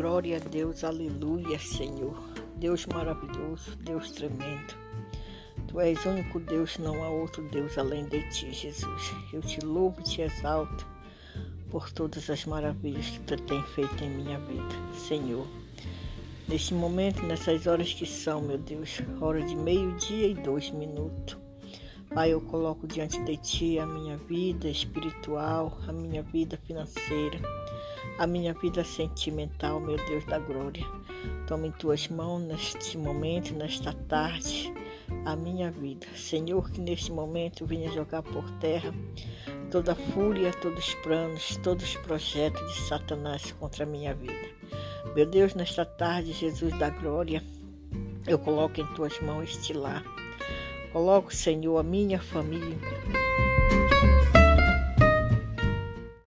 Glória a Deus, aleluia, Senhor. Deus maravilhoso, Deus tremendo. Tu és único Deus, não há outro Deus além de ti, Jesus. Eu te louvo e te exalto por todas as maravilhas que tu tem feito em minha vida, Senhor. Neste momento, nessas horas que são, meu Deus, hora de meio-dia e dois minutos. Pai, eu coloco diante de Ti a minha vida espiritual, a minha vida financeira, a minha vida sentimental, meu Deus da glória. Toma em Tuas mãos neste momento, nesta tarde, a minha vida. Senhor, que neste momento venha jogar por terra toda a fúria, todos os planos, todos os projetos de Satanás contra a minha vida. Meu Deus, nesta tarde, Jesus da glória, eu coloco em Tuas mãos este lar Coloco, Senhor, a minha família